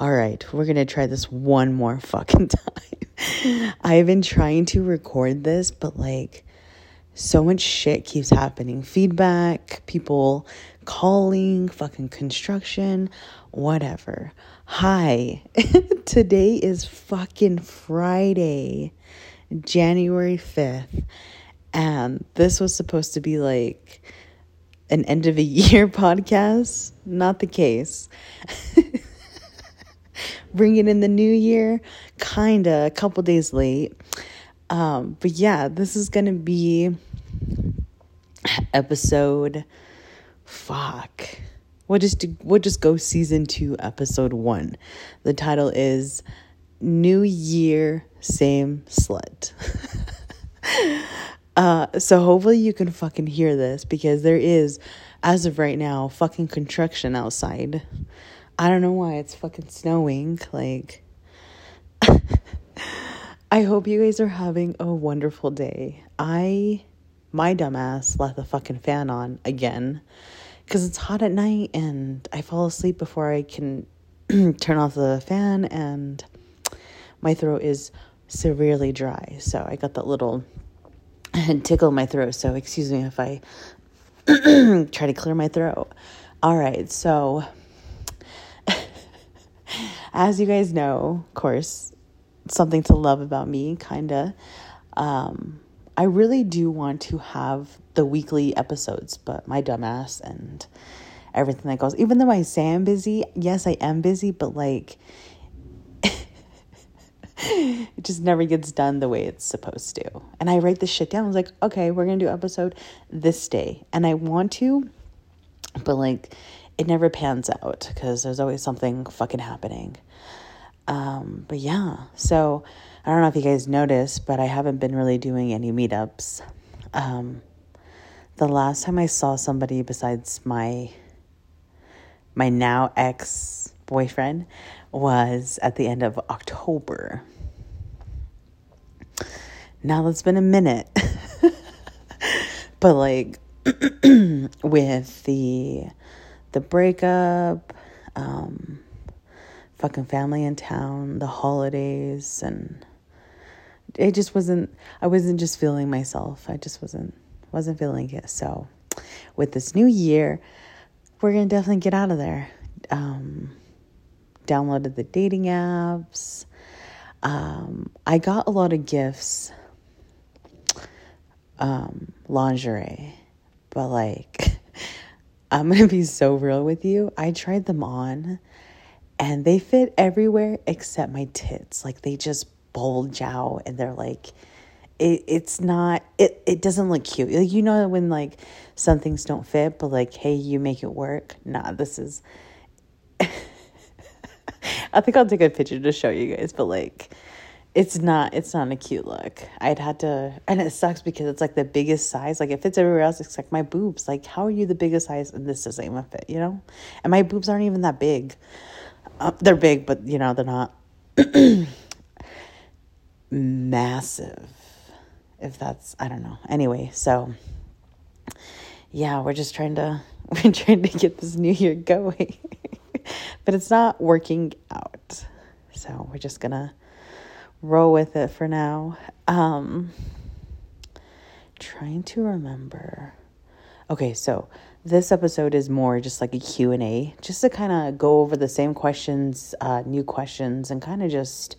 All right, we're going to try this one more fucking time. I've been trying to record this, but like so much shit keeps happening. Feedback, people calling, fucking construction, whatever. Hi. Today is fucking Friday, January 5th. And this was supposed to be like an end of a year podcast. Not the case. Bringing in the new year, kinda a couple days late. Um, but yeah, this is gonna be episode fuck. We'll just just go season two, episode one. The title is New Year, Same Slut. uh, so hopefully you can fucking hear this because there is, as of right now, fucking construction outside. I don't know why it's fucking snowing. Like, I hope you guys are having a wonderful day. I, my dumbass, left the fucking fan on again because it's hot at night and I fall asleep before I can turn off the fan and my throat is severely dry. So I got that little tickle in my throat. So excuse me if I try to clear my throat. All right, so as you guys know, of course, something to love about me, kinda. Um, I really do want to have the weekly episodes, but my dumbass and everything that goes. Even though I say I'm busy, yes, I am busy, but like it just never gets done the way it's supposed to. And I write this shit down. I was like, okay, we're gonna do episode this day, and I want to, but like it never pans out because there's always something fucking happening. Um, but yeah, so I don't know if you guys noticed, but I haven't been really doing any meetups. Um, the last time I saw somebody besides my my now ex boyfriend was at the end of October. Now that's been a minute. but like with the the breakup, um, fucking family in town, the holidays and it just wasn't I wasn't just feeling myself. I just wasn't wasn't feeling it. So with this new year, we're gonna definitely get out of there. Um, downloaded the dating apps. Um, I got a lot of gifts, um, lingerie, but like, I'm gonna be so real with you. I tried them on and they fit everywhere except my tits. Like, they just bulge out and they're like, it, it's not it it doesn't look cute like you know when like some things don't fit but like hey you make it work nah this is i think i'll take a picture to show you guys but like it's not it's not a cute look i'd had to and it sucks because it's like the biggest size like it fits everywhere else except my boobs like how are you the biggest size and this doesn't even fit you know and my boobs aren't even that big uh, they're big but you know they're not massive if that's I don't know. Anyway, so yeah, we're just trying to we're trying to get this new year going. but it's not working out. So we're just gonna roll with it for now. Um trying to remember. Okay, so this episode is more just like a Q&A, just to kind of go over the same questions, uh, new questions, and kind of just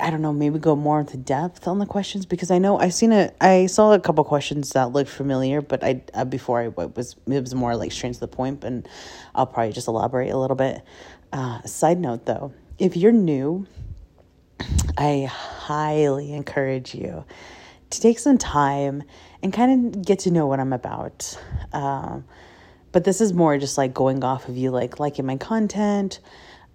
I don't know, maybe go more into depth on the questions because I know I seen it. I saw a couple questions that looked familiar, but I uh, before I was it was more like straight to the point, and I'll probably just elaborate a little bit. Uh, side note though, if you're new, I highly encourage you to take some time and kind of get to know what I'm about. Um, but this is more just like going off of you, like liking my content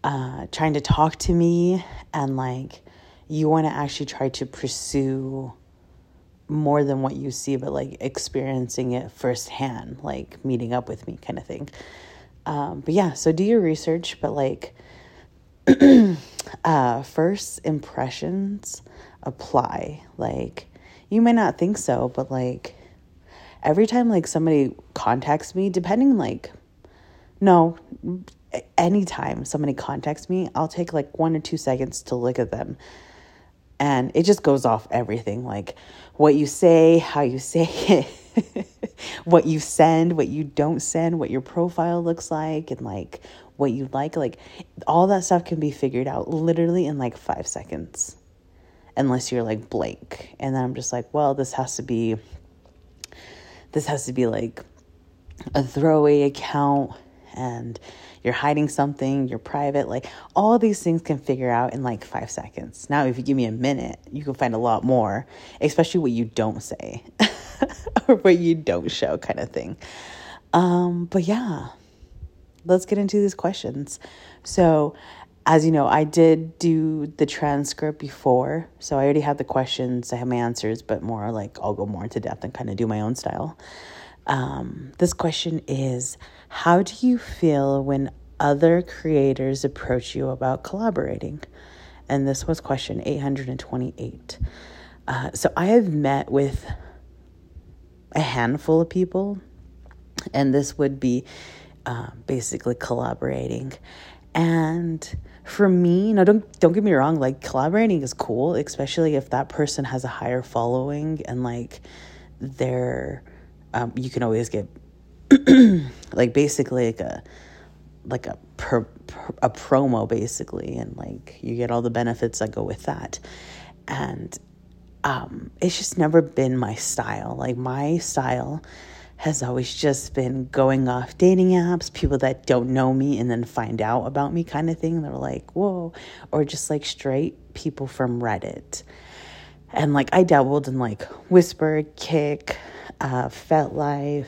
uh, trying to talk to me and like you want to actually try to pursue more than what you see, but like experiencing it firsthand, like meeting up with me kind of thing. Um, but yeah, so do your research, but like uh, first impressions apply. Like you might not think so, but like every time like somebody contacts me, depending like no, anytime somebody contacts me, I'll take like one or two seconds to look at them. And it just goes off everything like what you say, how you say it, what you send, what you don't send, what your profile looks like, and like what you like. Like all that stuff can be figured out literally in like five seconds, unless you're like blank. And then I'm just like, well, this has to be, this has to be like a throwaway account and you're hiding something, you're private, like all these things can figure out in like five seconds. Now, if you give me a minute, you can find a lot more, especially what you don't say or what you don't show, kind of thing. Um, but yeah, let's get into these questions. So, as you know, I did do the transcript before, so I already have the questions, I have my answers, but more like I'll go more into depth and kind of do my own style. Um, this question is How do you feel when other creators approach you about collaborating? And this was question 828. Uh, so I have met with a handful of people, and this would be uh, basically collaborating. And for me, no, don't don't get me wrong. Like collaborating is cool, especially if that person has a higher following and like they're um, you can always get like basically like a like a a promo basically and like you get all the benefits that go with that. And um it's just never been my style. Like my style has always just been going off dating apps people that don't know me and then find out about me kind of thing. They're like whoa or just like straight people from reddit. And like i dabbled in like whisper Kik, uh, FetLife,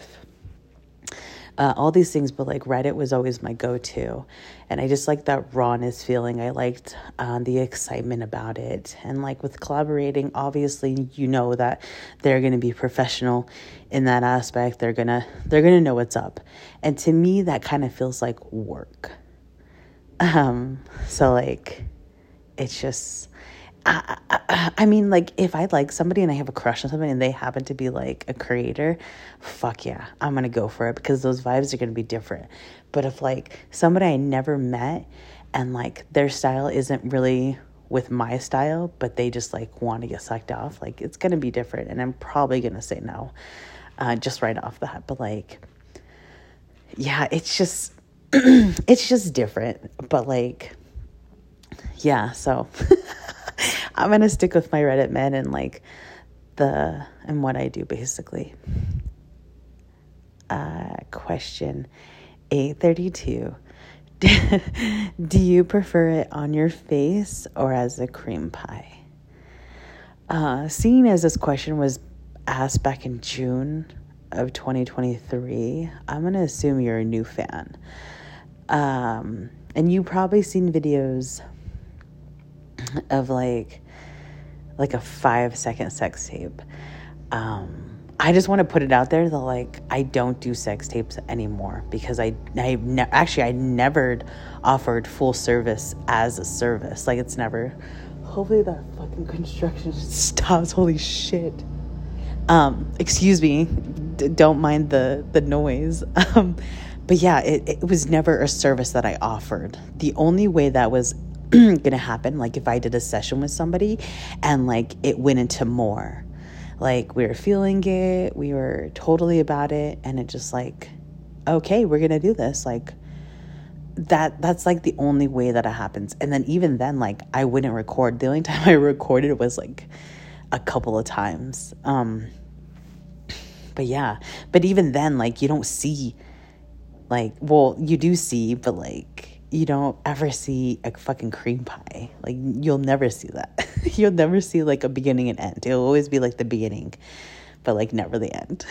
uh, all these things, but like Reddit was always my go to. And I just liked that rawness feeling. I liked um, the excitement about it. And like with collaborating, obviously, you know that they're going to be professional in that aspect. They're going to they're going to know what's up. And to me, that kind of feels like work. Um, so like, it's just, I, mean, like, if I like somebody and I have a crush on somebody and they happen to be like a creator, fuck yeah, I'm gonna go for it because those vibes are gonna be different. But if like somebody I never met and like their style isn't really with my style, but they just like want to get sucked off, like it's gonna be different. And I'm probably gonna say no, uh, just right off the bat. But like, yeah, it's just, it's just different. But like, yeah, so. I'm gonna stick with my Reddit men and like the and what I do basically. Uh, question 832. do you prefer it on your face or as a cream pie? Uh, seeing as this question was asked back in June of 2023, I'm going to assume you're a new fan. Um, and you probably seen videos of like like a five second sex tape. Um, I just want to put it out there that like I don't do sex tapes anymore because I I ne- actually I never offered full service as a service. Like it's never. Hopefully that fucking construction stops. Holy shit. Um, excuse me. D- don't mind the the noise. Um, but yeah, it, it was never a service that I offered. The only way that was gonna happen like if i did a session with somebody and like it went into more. Like we were feeling it we were totally about it and it just like okay we're gonna do this. Like that that's like the only way that it happens. And then even then like i wouldn't record. The only time i recorded was like a couple of times. Um but yeah. But even then like you don't see like well you do see but like you don't ever see a fucking cream pie. Like you'll never see that. you'll never see like a beginning and end. It'll always be like the beginning, but like never the end.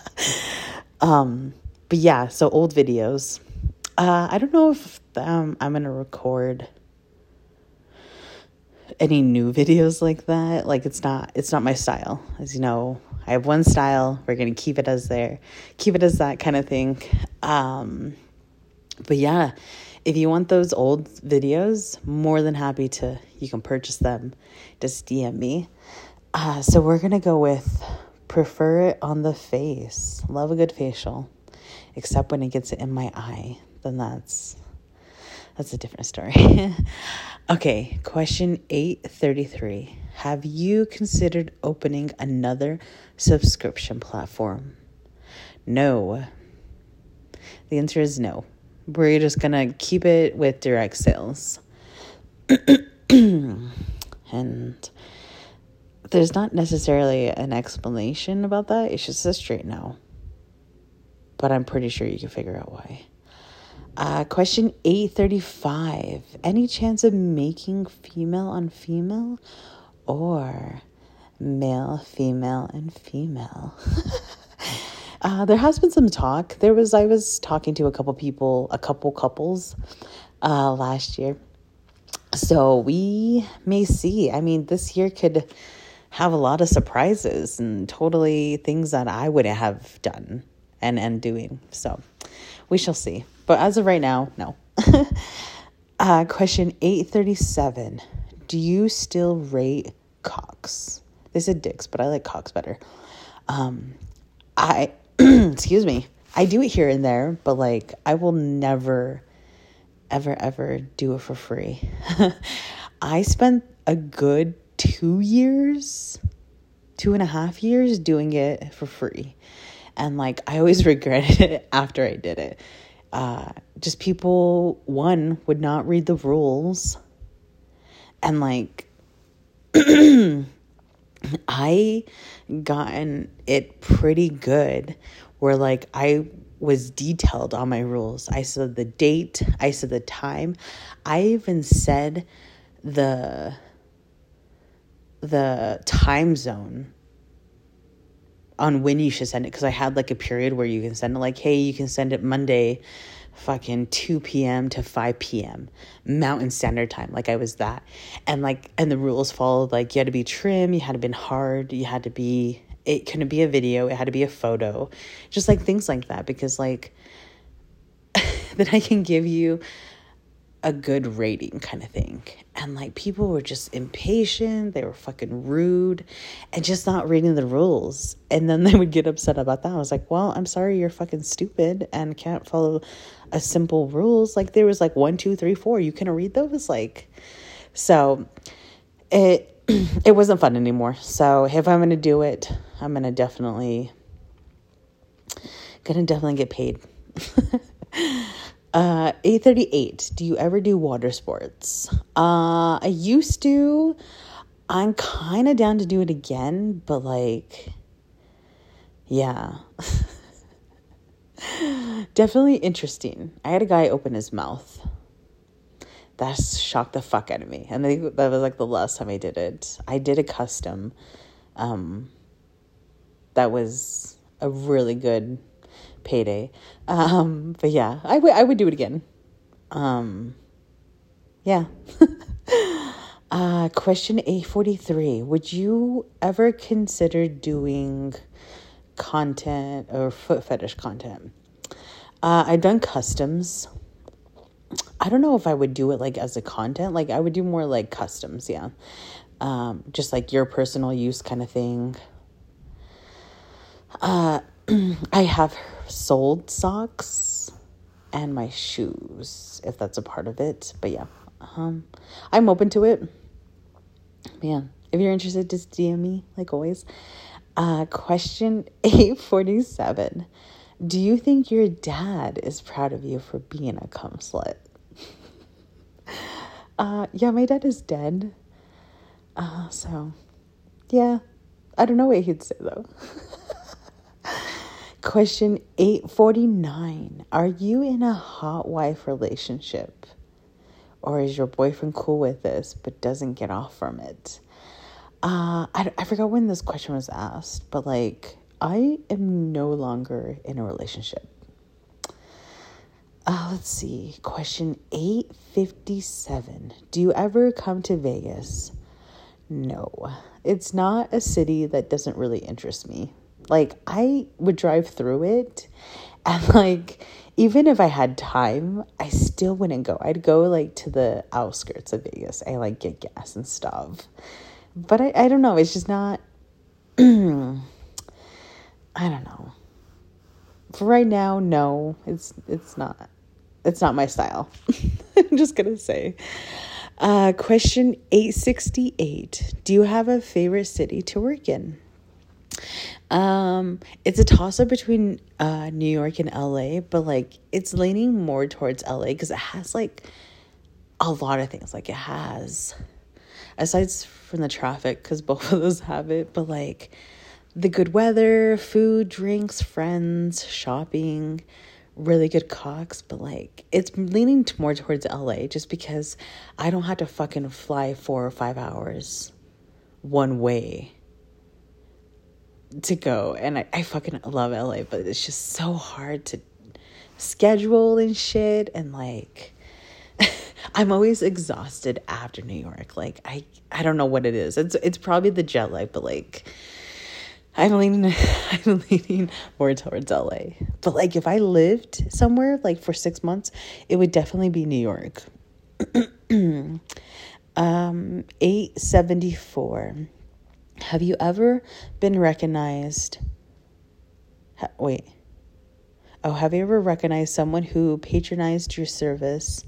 um, but yeah, so old videos. Uh, I don't know if um, I'm gonna record any new videos like that. Like it's not it's not my style. As you know, I have one style. We're gonna keep it as there, keep it as that kind of thing. Um, but yeah, if you want those old videos, more than happy to, you can purchase them. Just DM me. Uh, so we're going to go with prefer it on the face. Love a good facial. except when it gets in my eye. Then that's that's a different story. okay, question 833. Have you considered opening another subscription platform? No. The answer is no. We're just to keep it with direct sales. and there's not necessarily an explanation about that. It's just a straight no. But I'm pretty sure you can figure out why. Uh, question 835 Any chance of making female on female or male, female, and female? uh, there has been some talk. There was, I was talking to a couple people, a couple couples uh, last year. So we may see. I mean, this year could have a lot of surprises and totally things that I would have done and and doing. So we shall see. But as of right now, no. uh, question 837. Do you still rate cocks? They said dicks, but I like cocks better. Um, I, excuse me, I do it here and there, but like I will never, ever, ever do it for free. I spent a good two years, two and a half years doing it for free. And like, I always regretted it after I did it. Uh, just people, one, would not read the rules. And like, I gotten it pretty good where like I was detailed on my rules. I said the date, I said the time. I even said the the time zone on when you should send it because I had like a period where you can send it like, hey, you can send it Monday, fucking 2 p.m. to 5 p.m. Mountain Standard Time. Like I was that. And like, and the rules followed like you had to be trim, you had to be hard, you had to be, it couldn't be a video, it had to be a photo, just like things like that because like, then I can give you a good rating kind of thing. And like people were just impatient, they were fucking rude and just not reading the rules. And then they would get upset about that. I was like, well, I'm sorry you're fucking stupid and can't follow a simple rules. Like there was like one, two, three, four. You can read those. Like so it it wasn't fun anymore. So if I'm gonna do it, I'm gonna definitely gonna definitely get paid. Uh, 838. Do you ever do water sports? Uh, I used to. I'm kind of down to do it again, but like, yeah. Definitely interesting. I had a guy open his mouth. That shocked the fuck out of me. And think that was like the last time I did it. I did a custom. Um, that was a really good payday. Um, but yeah, I would I would do it again. Um, yeah. uh, question A forty three: Would you ever consider doing content or foot fetish content? Uh, I've done customs. I don't know if I would do it like as a content. Like I would do more like customs, yeah. Um, just like your personal use kind of thing. Uh, I have sold socks and my shoes, if that's a part of it. But yeah, um, I'm open to it. Man, if you're interested, just DM me, like always. Uh, question 847 Do you think your dad is proud of you for being a cum slut? uh, yeah, my dad is dead. Uh, so, yeah, I don't know what he'd say though. Question 849 Are you in a hot wife relationship? Or is your boyfriend cool with this but doesn't get off from it? Uh, I, I forgot when this question was asked, but like, I am no longer in a relationship. Uh, let's see. Question 857 Do you ever come to Vegas? No, it's not a city that doesn't really interest me. Like I would drive through it and like even if I had time, I still wouldn't go. I'd go like to the outskirts of Vegas. I like get gas and stuff. But I, I don't know, it's just not I don't know. for right now, no, it's it's not. It's not my style. I'm just gonna say. Uh, question 868 Do you have a favorite city to work in? Um, it's a toss up between uh, New York and LA, but like it's leaning more towards LA because it has like a lot of things. Like it has, aside from the traffic, because both of those have it, but like the good weather, food, drinks, friends, shopping, really good cocks, but like it's leaning more towards LA just because I don't have to fucking fly four or five hours one way to go. And I, I fucking love LA, but it's just so hard to schedule and shit. And like, I'm always exhausted after New York. Like, I, I don't know what it is. It's, it's probably the jet lag, but like, I'm leaning I'm leaning more towards LA. But like if I lived somewhere like for 6 months, it would definitely be New York. um 874. Have you ever been recognized ha, wait. Oh, have you ever recognized someone who patronized your service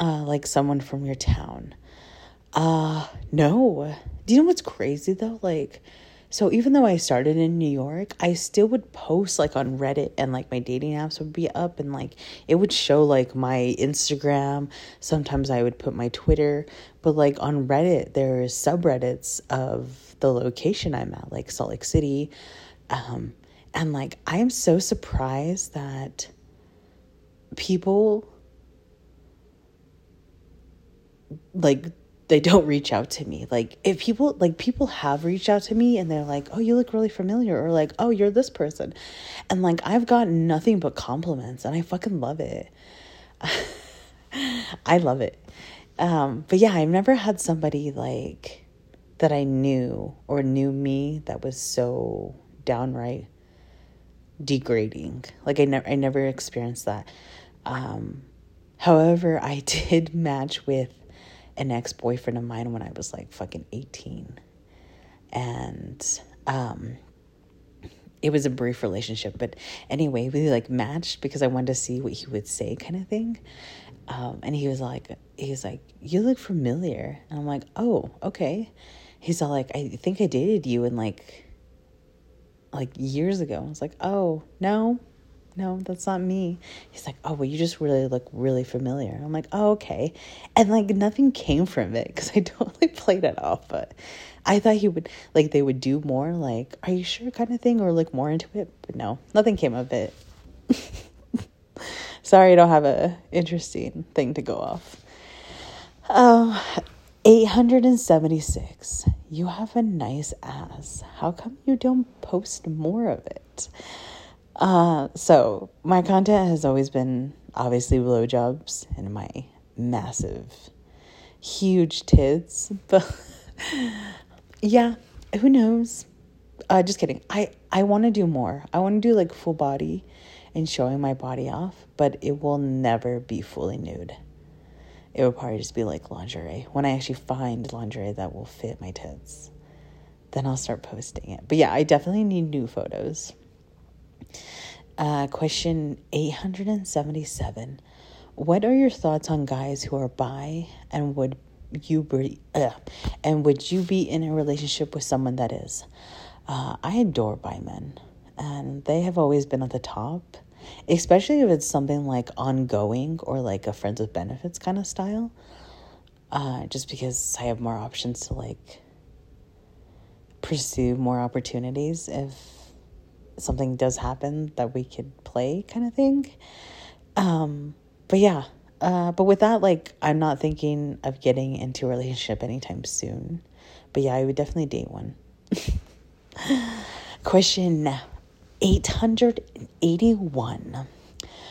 uh like someone from your town? Uh no. Do you know what's crazy though? Like so even though I started in New York, I still would post like on Reddit and like my dating apps would be up and like it would show like my Instagram. Sometimes I would put my Twitter, but like on Reddit, there's subreddits of the location I'm at, like Salt Lake City. Um, and like I am so surprised that people like they don't reach out to me. Like if people like people have reached out to me and they're like, "Oh, you look really familiar," or like, "Oh, you're this person," and like I've gotten nothing but compliments, and I fucking love it. I love it. Um, but yeah, I've never had somebody like that I knew or knew me that was so downright degrading. Like I never I never experienced that. Um, however, I did match with an ex boyfriend of mine when I was like fucking 18. And um, it was a brief relationship. But anyway, we like matched because I wanted to see what he would say, kind of thing. Um, and he was like, he was like, you look familiar. And I'm like, oh, okay. He's all like, I think I dated you in like, like years ago. I was like, oh, no, no, that's not me. He's like, oh, well, you just really look really familiar. I'm like, oh, okay. And like nothing came from it because I totally played it off. But I thought he would, like, they would do more, like, are you sure kind of thing or look more into it. But no, nothing came of it. Sorry, I don't have a interesting thing to go off. Um, 876. You have a nice ass. How come you don't post more of it? Uh, so my content has always been obviously blowjobs and my massive, huge tits, but yeah, who knows? Uh, just kidding. I I want to do more. I want to do like full body and showing my body off, but it will never be fully nude. It will probably just be like lingerie. When I actually find lingerie that will fit my tits, then I'll start posting it. But yeah, I definitely need new photos. Uh, question 877. What are your thoughts on guys who are bi and would you be uh, and would you be in a relationship with someone that is? Uh, I adore bi men and they have always been at the top, especially if it's something like ongoing or like a friends with benefits kind of style. Uh, just because I have more options to like pursue more opportunities if something does happen that we could play kind of thing. Um, but yeah, uh, but with that, like, I'm not thinking of getting into a relationship anytime soon. But yeah, I would definitely date one. Question 881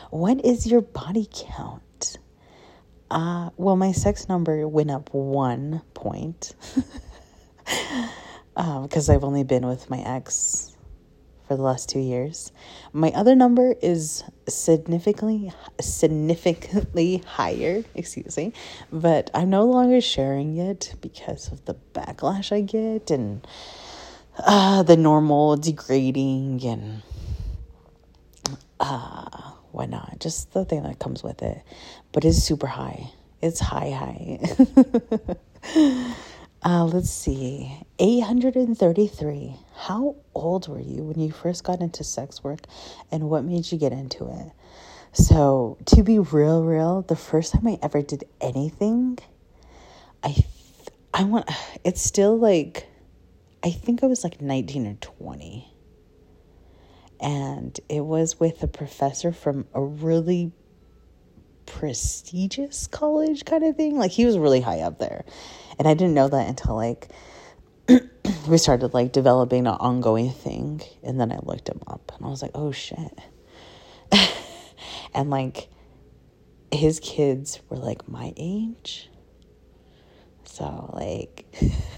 What is your body count? Uh, well, my sex number went up one point because um, I've only been with my ex for the last two years. My other number is significantly significantly higher, excuse me, but I'm no longer sharing it because of the backlash I get and uh, the normal degrading and Uh, why not? Just the thing that comes with it. But it's super high. It's high, high. uh, let's see. 833. How old were you when you first got into sex work and what made you get into it? So, to be real, real, the first time I ever did anything, I, I want, it's still like, I think I was like 19 or 20 and it was with a professor from a really prestigious college kind of thing. Like he was really high up there. And I didn't know that until like we started like developing an ongoing thing and then I looked him up and I was like, "Oh shit." and like his kids were like my age. So like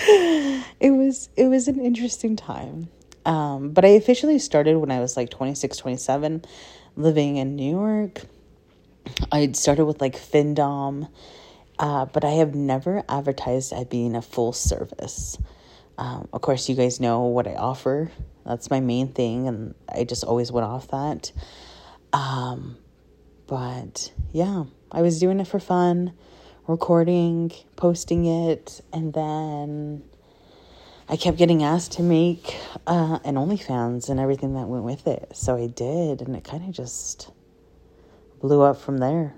it was it was an interesting time. Um, but I officially started when I was like 26, 27, living in New York. I started with like Findom, uh, but I have never advertised at being a full service. Um, of course, you guys know what I offer. That's my main thing, and I just always went off that. Um, but yeah, I was doing it for fun, recording, posting it, and then I kept getting asked to make uh, an OnlyFans and everything that went with it. So I did, and it kind of just blew up from there.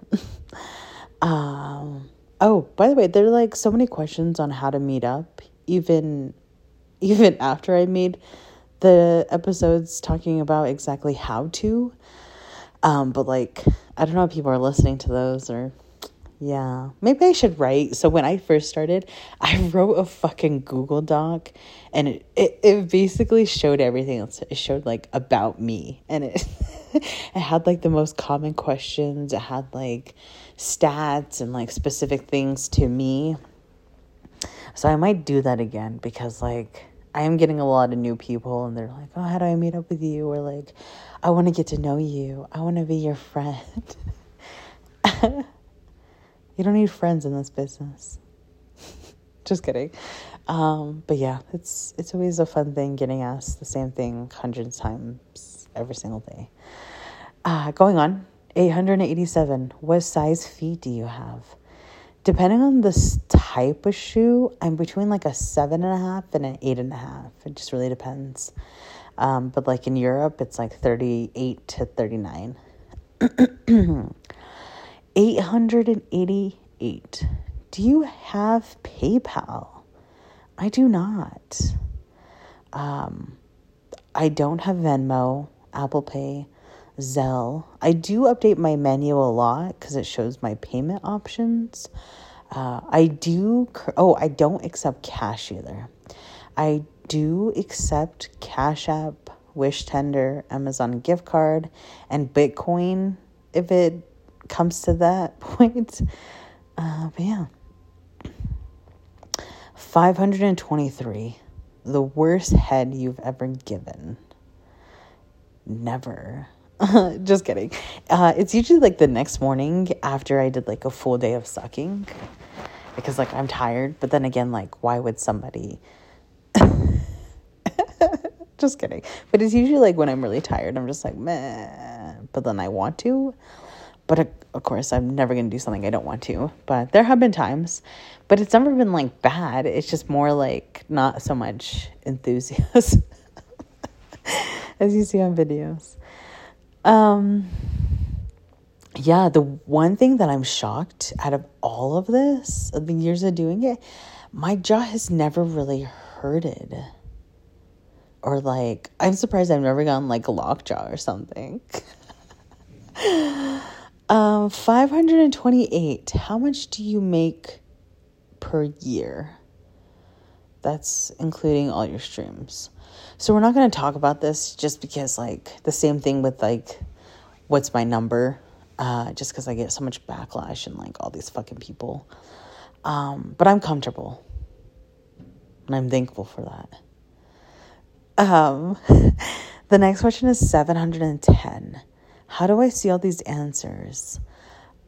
um, oh, by the way, there are like so many questions on how to meet up, even even after I made the episodes talking about exactly how to. Um, but like, I don't know if people are listening to those or yeah, maybe I should write. So when I first started, I wrote a fucking Google Doc, and it it, it basically showed everything. It showed like about me, and it it had like the most common questions. It had like stats and like specific things to me. So I might do that again because like I am getting a lot of new people, and they're like, "Oh, how do I meet up with you?" Or like, "I want to get to know you. I want to be your friend." You don't need friends in this business. Just kidding. Um, but yeah, it's it's always a fun thing getting asked the same thing hundreds of times every single day. Uh, going on, 887. What size feet do you have? Depending on the type of shoe, I'm between like a seven and a half and an eight and a half. It just really depends. Um, but like in Europe, it's like 38 to 39. 888. Do you have PayPal? I do not. Um, I don't have Venmo, Apple Pay, Zelle. I do update my menu a lot because it shows my payment options. Uh, I do, oh, I don't accept cash either. I do accept Cash App, Wish Tender, Amazon gift card, and Bitcoin if it comes to that point. Uh, yeah. 523. The worst head you've ever given. Never. Just kidding. Uh, it's usually like the next morning after I did like a full day of sucking because like I'm tired. But then again, like, why would somebody. just kidding. But it's usually like when I'm really tired, I'm just like, meh. But then I want to. But of course, I'm never going to do something I don't want to. But there have been times, but it's never been like bad. It's just more like not so much enthusiasm as you see on videos. Um, yeah, the one thing that I'm shocked out of all of this, of the years of doing it, my jaw has never really hurted. Or like, I'm surprised I've never gotten like a lockjaw or something. Um, 528. How much do you make per year? That's including all your streams. So we're not going to talk about this just because, like, the same thing with, like, what's my number? Uh, just because I get so much backlash and, like, all these fucking people. Um, but I'm comfortable. And I'm thankful for that. Um, the next question is 710 how do I see all these answers?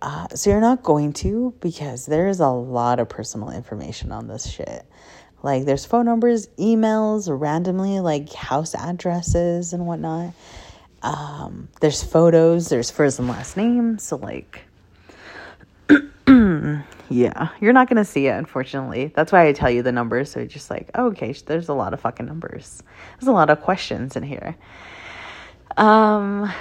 Uh, so you're not going to because there's a lot of personal information on this shit. Like there's phone numbers, emails, randomly like house addresses and whatnot. Um, there's photos, there's first and last name. So, like, yeah, you're not to see it, unfortunately. That's why I tell you the numbers. So, you're just like, oh, okay, there's a lot of fucking numbers. There's a lot of questions in here. Um,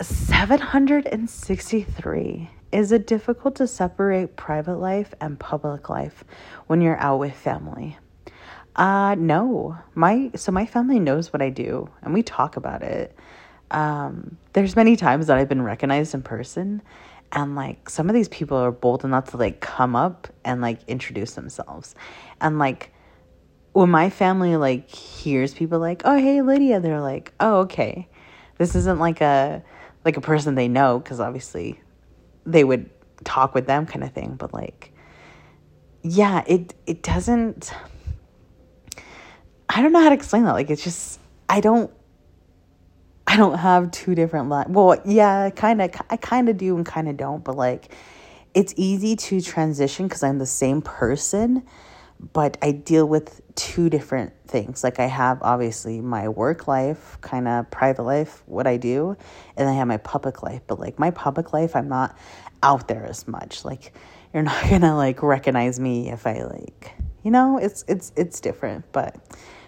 763. Is it difficult to separate private life and public life when you're out with family? Uh no. My so my family knows what I do and we talk about it. Um there's many times that I've been recognized in person and like some of these people are bold enough to like come up and like introduce themselves. And like when my family like hears people like, "Oh, hey Lydia," they're like, "Oh, okay." This isn't like a like a person they know because obviously they would talk with them kind of thing but like yeah it it doesn't i don't know how to explain that like it's just i don't i don't have two different lives well yeah kind of i kind of do and kind of don't but like it's easy to transition because i'm the same person but i deal with two different things like i have obviously my work life kind of private life what i do and i have my public life but like my public life i'm not out there as much. Like you're not gonna like recognize me if I like you know, it's it's it's different. But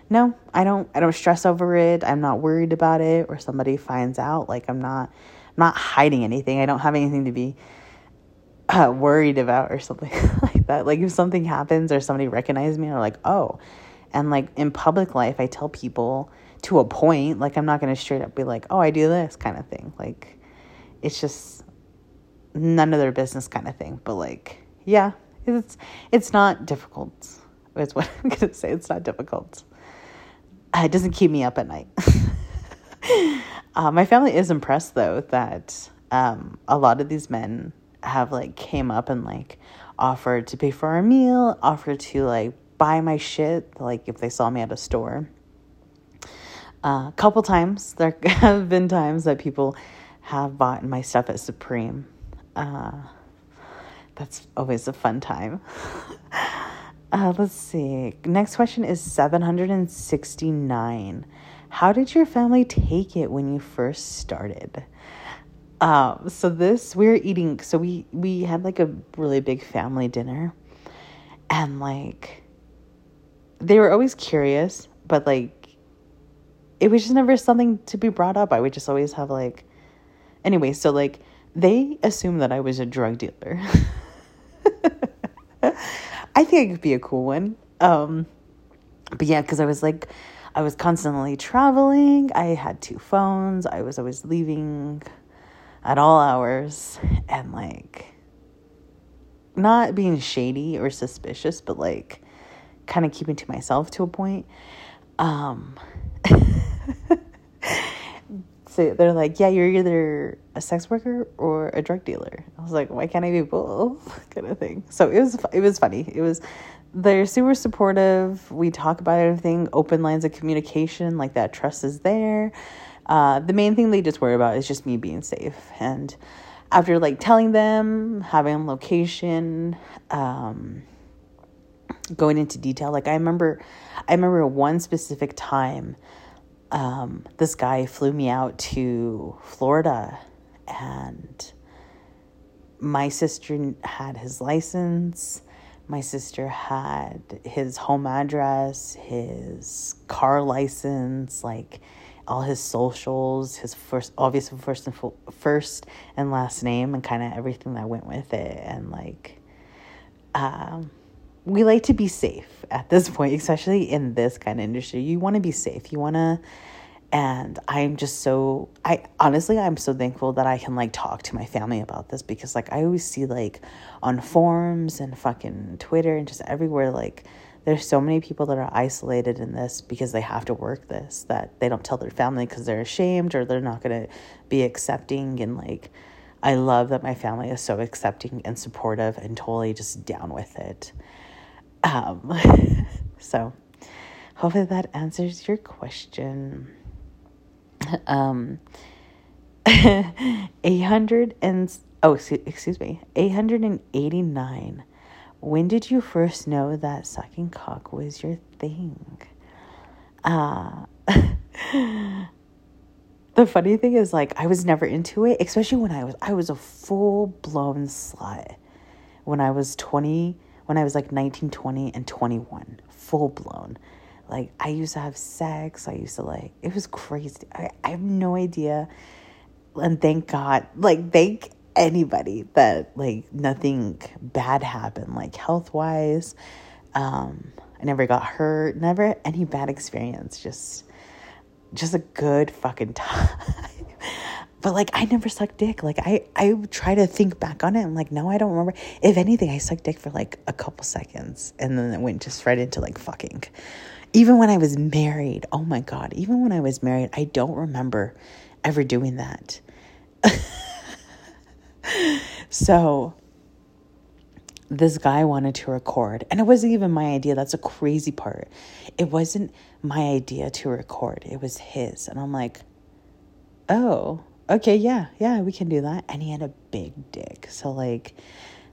no, I don't I don't stress over it. I'm not worried about it or somebody finds out. Like I'm not I'm not hiding anything. I don't have anything to be uh, worried about or something like that. Like if something happens or somebody recognizes me, or like, oh, and like in public life, I tell people to a point. Like I'm not gonna straight up be like, oh, I do this kind of thing. Like it's just none of their business kind of thing. But like, yeah, it's it's not difficult. Is what I'm gonna say. It's not difficult. Uh, it doesn't keep me up at night. uh, my family is impressed though that um, a lot of these men have like came up and like offered to pay for our meal, offered to like buy my shit, like if they saw me at a store. A uh, couple times there have been times that people have bought my stuff at Supreme uh, that's always a fun time. uh, let's see. Next question is 769. How did your family take it when you first started? Um, so this we were eating so we we had like a really big family dinner and like they were always curious, but like it was just never something to be brought up. I would just always have like anyway, so like they assumed that I was a drug dealer. I think it could be a cool one. Um, but yeah, because I was like, I was constantly traveling. I had two phones. I was always leaving at all hours and like not being shady or suspicious, but like kind of keeping to myself to a point. Um, so they're like, yeah, you're either a sex worker or a drug dealer. I was like, why can't I be both? kind of thing. So it was it was funny. It was they're super supportive. We talk about everything, open lines of communication, like that trust is there. Uh, the main thing they just worry about is just me being safe. And after like telling them, having location, um, going into detail, like I remember, I remember one specific time um, this guy flew me out to Florida, and my sister had his license. My sister had his home address, his car license, like all his socials, his first, obviously first and first and last name, and kind of everything that went with it, and like, um, we like to be safe at this point, especially in this kind of industry. You want to be safe. You want to, and I'm just so, I honestly, I'm so thankful that I can like talk to my family about this because like I always see like on forums and fucking Twitter and just everywhere, like, there's so many people that are isolated in this because they have to work this that they don't tell their family because they're ashamed or they're not going to be accepting and like i love that my family is so accepting and supportive and totally just down with it um, so, hopefully that answers your question. Um, 800 and oh, excuse me, 889. When did you first know that sucking cock was your thing? Uh, the funny thing is like I was never into it, especially when I was I was a full blown slut when I was 20, when I was like 19, 20 and 21, full blown. Like I used to have sex, I used to like it was crazy. I, I have no idea. And thank God, like thank anybody that like nothing bad happened like health wise. Um I never got hurt, never any bad experience, just just a good fucking time. but like I never sucked dick. Like I I try to think back on it. I'm like, no, I don't remember. If anything, I sucked dick for like a couple seconds and then it went just right into like fucking. Even when I was married, oh my god, even when I was married, I don't remember ever doing that. so this guy wanted to record and it wasn't even my idea that's a crazy part. It wasn't my idea to record it was his and i'm like oh okay yeah yeah we can do that and he had a big dick so like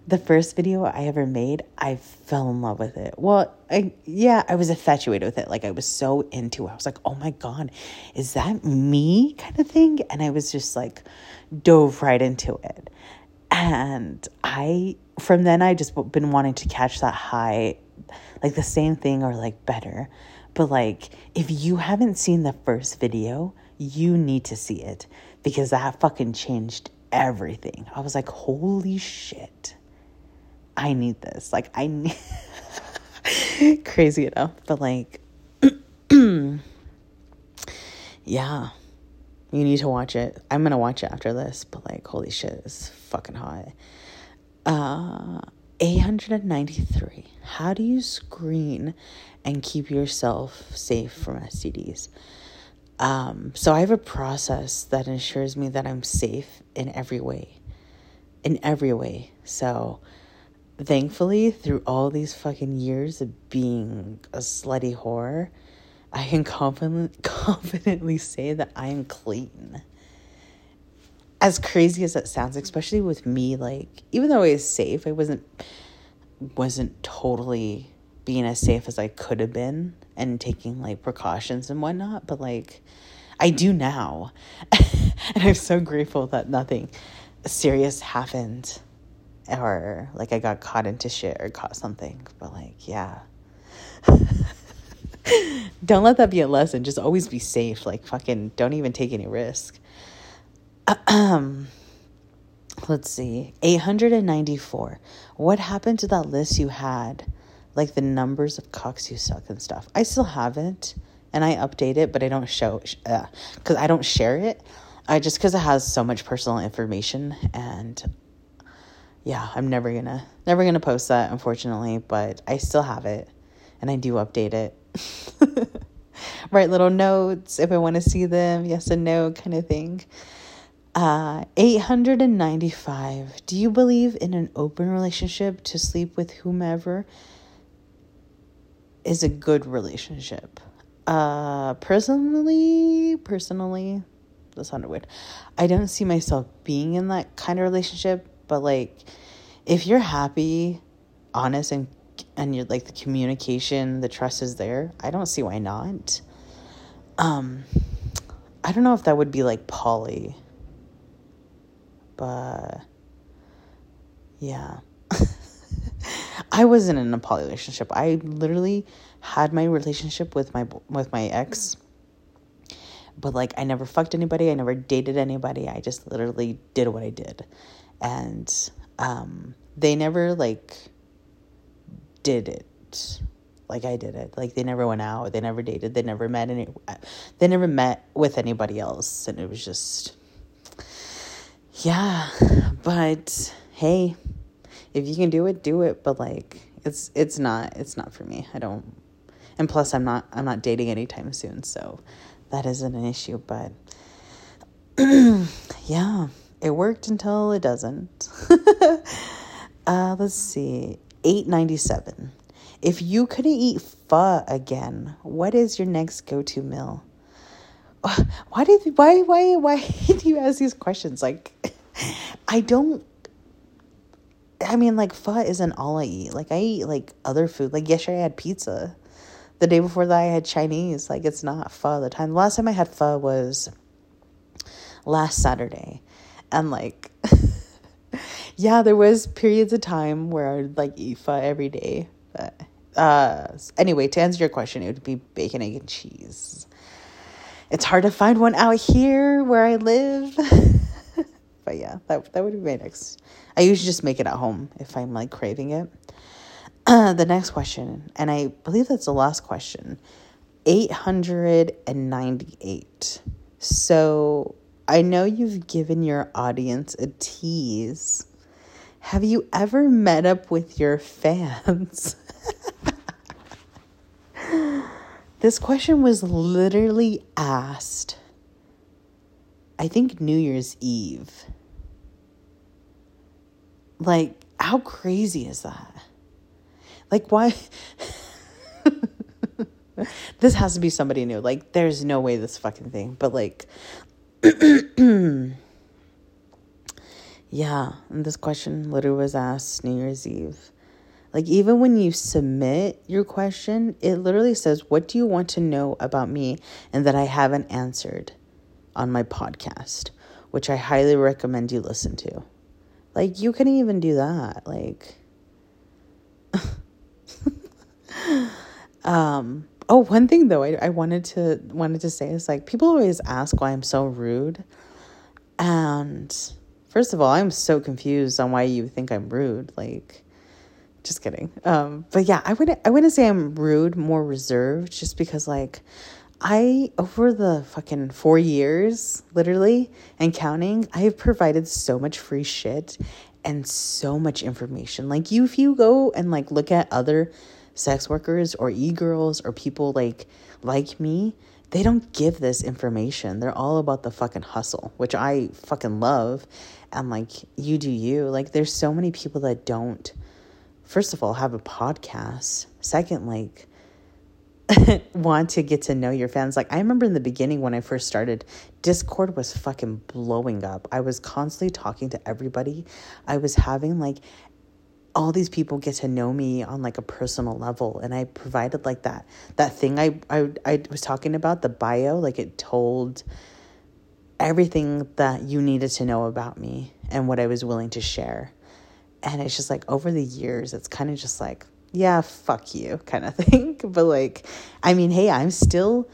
the first video i ever made i fell in love with it well I, yeah i was infatuated with it like i was so into it i was like oh my god is that me kind of thing and i was just like dove right into it and I, from then, I just been wanting to catch that high, like the same thing or like better. But like, if you haven't seen the first video, you need to see it because that fucking changed everything. I was like, holy shit. I need this. Like, I need. Crazy enough. But like, yeah. You need to watch it. I'm gonna watch it after this, but like, holy shit, it's fucking hot. Uh, 893. How do you screen and keep yourself safe from STDs? Um, so I have a process that ensures me that I'm safe in every way. In every way. So thankfully, through all these fucking years of being a slutty whore, I can confident, confidently say that I am clean. As crazy as that sounds, especially with me, like even though I was safe, I wasn't wasn't totally being as safe as I could have been and taking like precautions and whatnot. But like I do now. and I'm so grateful that nothing serious happened or like I got caught into shit or caught something. But like, yeah. don't let that be a lesson. Just always be safe. Like fucking don't even take any risk. Um let's see. 894. What happened to that list you had? Like the numbers of cocks you suck and stuff. I still have it and I update it, but I don't show uh, cuz I don't share it. I just cuz it has so much personal information and yeah, I'm never to never to post that unfortunately, but I still have it and I do update it. Write little notes if I want to see them, yes and no kind of thing. Uh, 895. Do you believe in an open relationship to sleep with whomever is a good relationship? Uh, personally, personally, that sounded weird. I don't see myself being in that kind of relationship, but like, if you're happy, honest, and and you're like the communication, the trust is there, I don't see why not. Um, I don't know if that would be like poly, but yeah. I wasn't in a poly relationship. I literally had my relationship with my with my ex. But like I never fucked anybody, I never dated anybody. I just literally did what I did. And um they never like did it. Like I did it. Like they never went out, they never dated, they never met any they never met with anybody else. And it was just yeah. But hey, if you can do it, do it, but like it's it's not it's not for me. I don't and plus I'm not I'm not dating anytime soon, so that isn't an issue, but yeah, it worked until it doesn't. uh let's see. 897. If you couldn't eat pho again, what is your next go-to meal? Why did why why why do you ask these questions? Like I don't I mean like pho isn't all I eat. Like I eat like other food. Like yesterday I had pizza. The day before that I had Chinese. Like it's not pho the time. The last time I had pho was last Saturday. And like yeah, there was periods of time where I'd like eat pho every day. But uh anyway, to answer your question, it would be bacon, egg, and cheese. It's hard to find one out here where I live. but yeah, that that would be my next. I usually just make it at home if I'm like craving it. Uh, the next question, and I believe that's the last question. 898. So I know you've given your audience a tease. Have you ever met up with your fans? this question was literally asked, I think, New Year's Eve. Like, how crazy is that? Like, why? this has to be somebody new. Like, there's no way this fucking thing. But, like, yeah, and this question literally was asked New Year's Eve. Like, even when you submit your question, it literally says, What do you want to know about me and that I haven't answered on my podcast? Which I highly recommend you listen to. Like, you can even do that. Like, um, oh, one thing though, I, I wanted to wanted to say is like people always ask why I'm so rude, and first of all, I'm so confused on why you think I'm rude. Like, just kidding. Um, but yeah, I wouldn't I wouldn't say I'm rude, more reserved, just because like I over the fucking four years, literally and counting, I have provided so much free shit and so much information. Like you, if you go and like look at other sex workers or e-girls or people like like me, they don't give this information. They're all about the fucking hustle, which I fucking love. And like you do you. Like there's so many people that don't first of all have a podcast. Second, like want to get to know your fans. Like I remember in the beginning when I first started, Discord was fucking blowing up. I was constantly talking to everybody. I was having like all these people get to know me on like a personal level and i provided like that that thing i i, I was talking about the bio like it told everything that you needed to know about me and what i was willing to share. And it's just like over the years it's kind of just like yeah fuck you kind of thing. But like i mean hey i'm still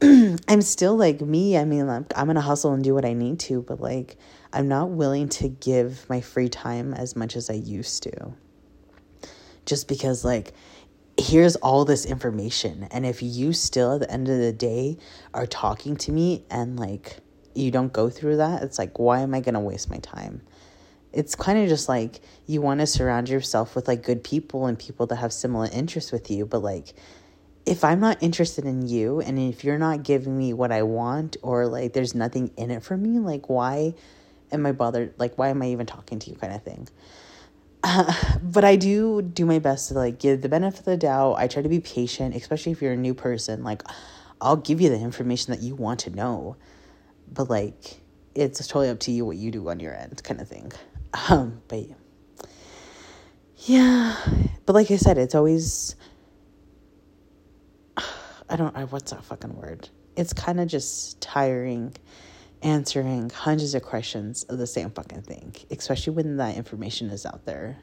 i'm still like me i mean I'm, I'm gonna hustle and do what i need to but like I'm not willing to give my free time as much as I used to. Just because, like, here's all this information. And if you still, at the end of the day, are talking to me and, like, you don't go through that, it's like, why am I going to waste my time? It's kind of just like you want to surround yourself with, like, good people and people that have similar interests with you. But, like, if I'm not interested in you and if you're not giving me what I want or, like, there's nothing in it for me, like, why? am I bothered? Like, why am I even talking to you, kind of thing. Uh, but I do do my best to like give the benefit of the doubt. I try to be patient, especially if you're a new person. Like, I'll give you the information that you want to know, but like, it's totally up to you what you do on your end, kind of thing. Um, but yeah, but like I said, it's always. I don't. I what's that fucking word? It's kind of just tiring answering hundreds of questions of the same fucking thing, especially when that information is out there.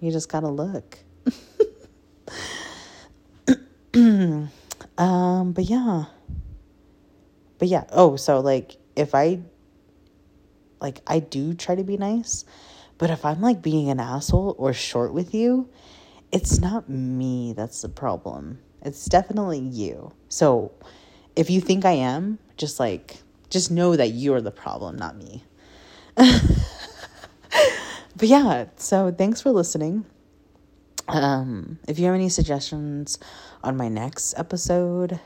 You just gotta look. um, but yeah. But yeah, oh, so like if I like I do try to be nice, but if I'm like being an asshole or short with you, it's not me that's the problem. It's definitely you. So if you think I am, just like just know that you're the problem, not me. but yeah, so thanks for listening. Um, if you have any suggestions on my next episode,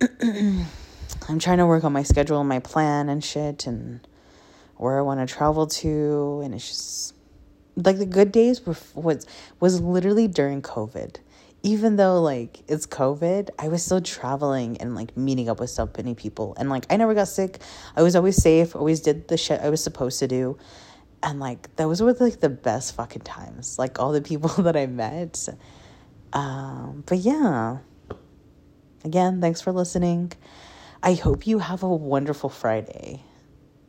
I'm trying to work on my schedule and my plan and shit and where I want to travel to and it's just like the good days were was was literally during COVID even though like it's COVID, I was still traveling and like meeting up with so many people. And like I never got sick. I was always safe, always did the shit I was supposed to do. And like those were like the best fucking times. Like all the people that I met. Um, but yeah. Again, thanks for listening. I hope you have a wonderful Friday.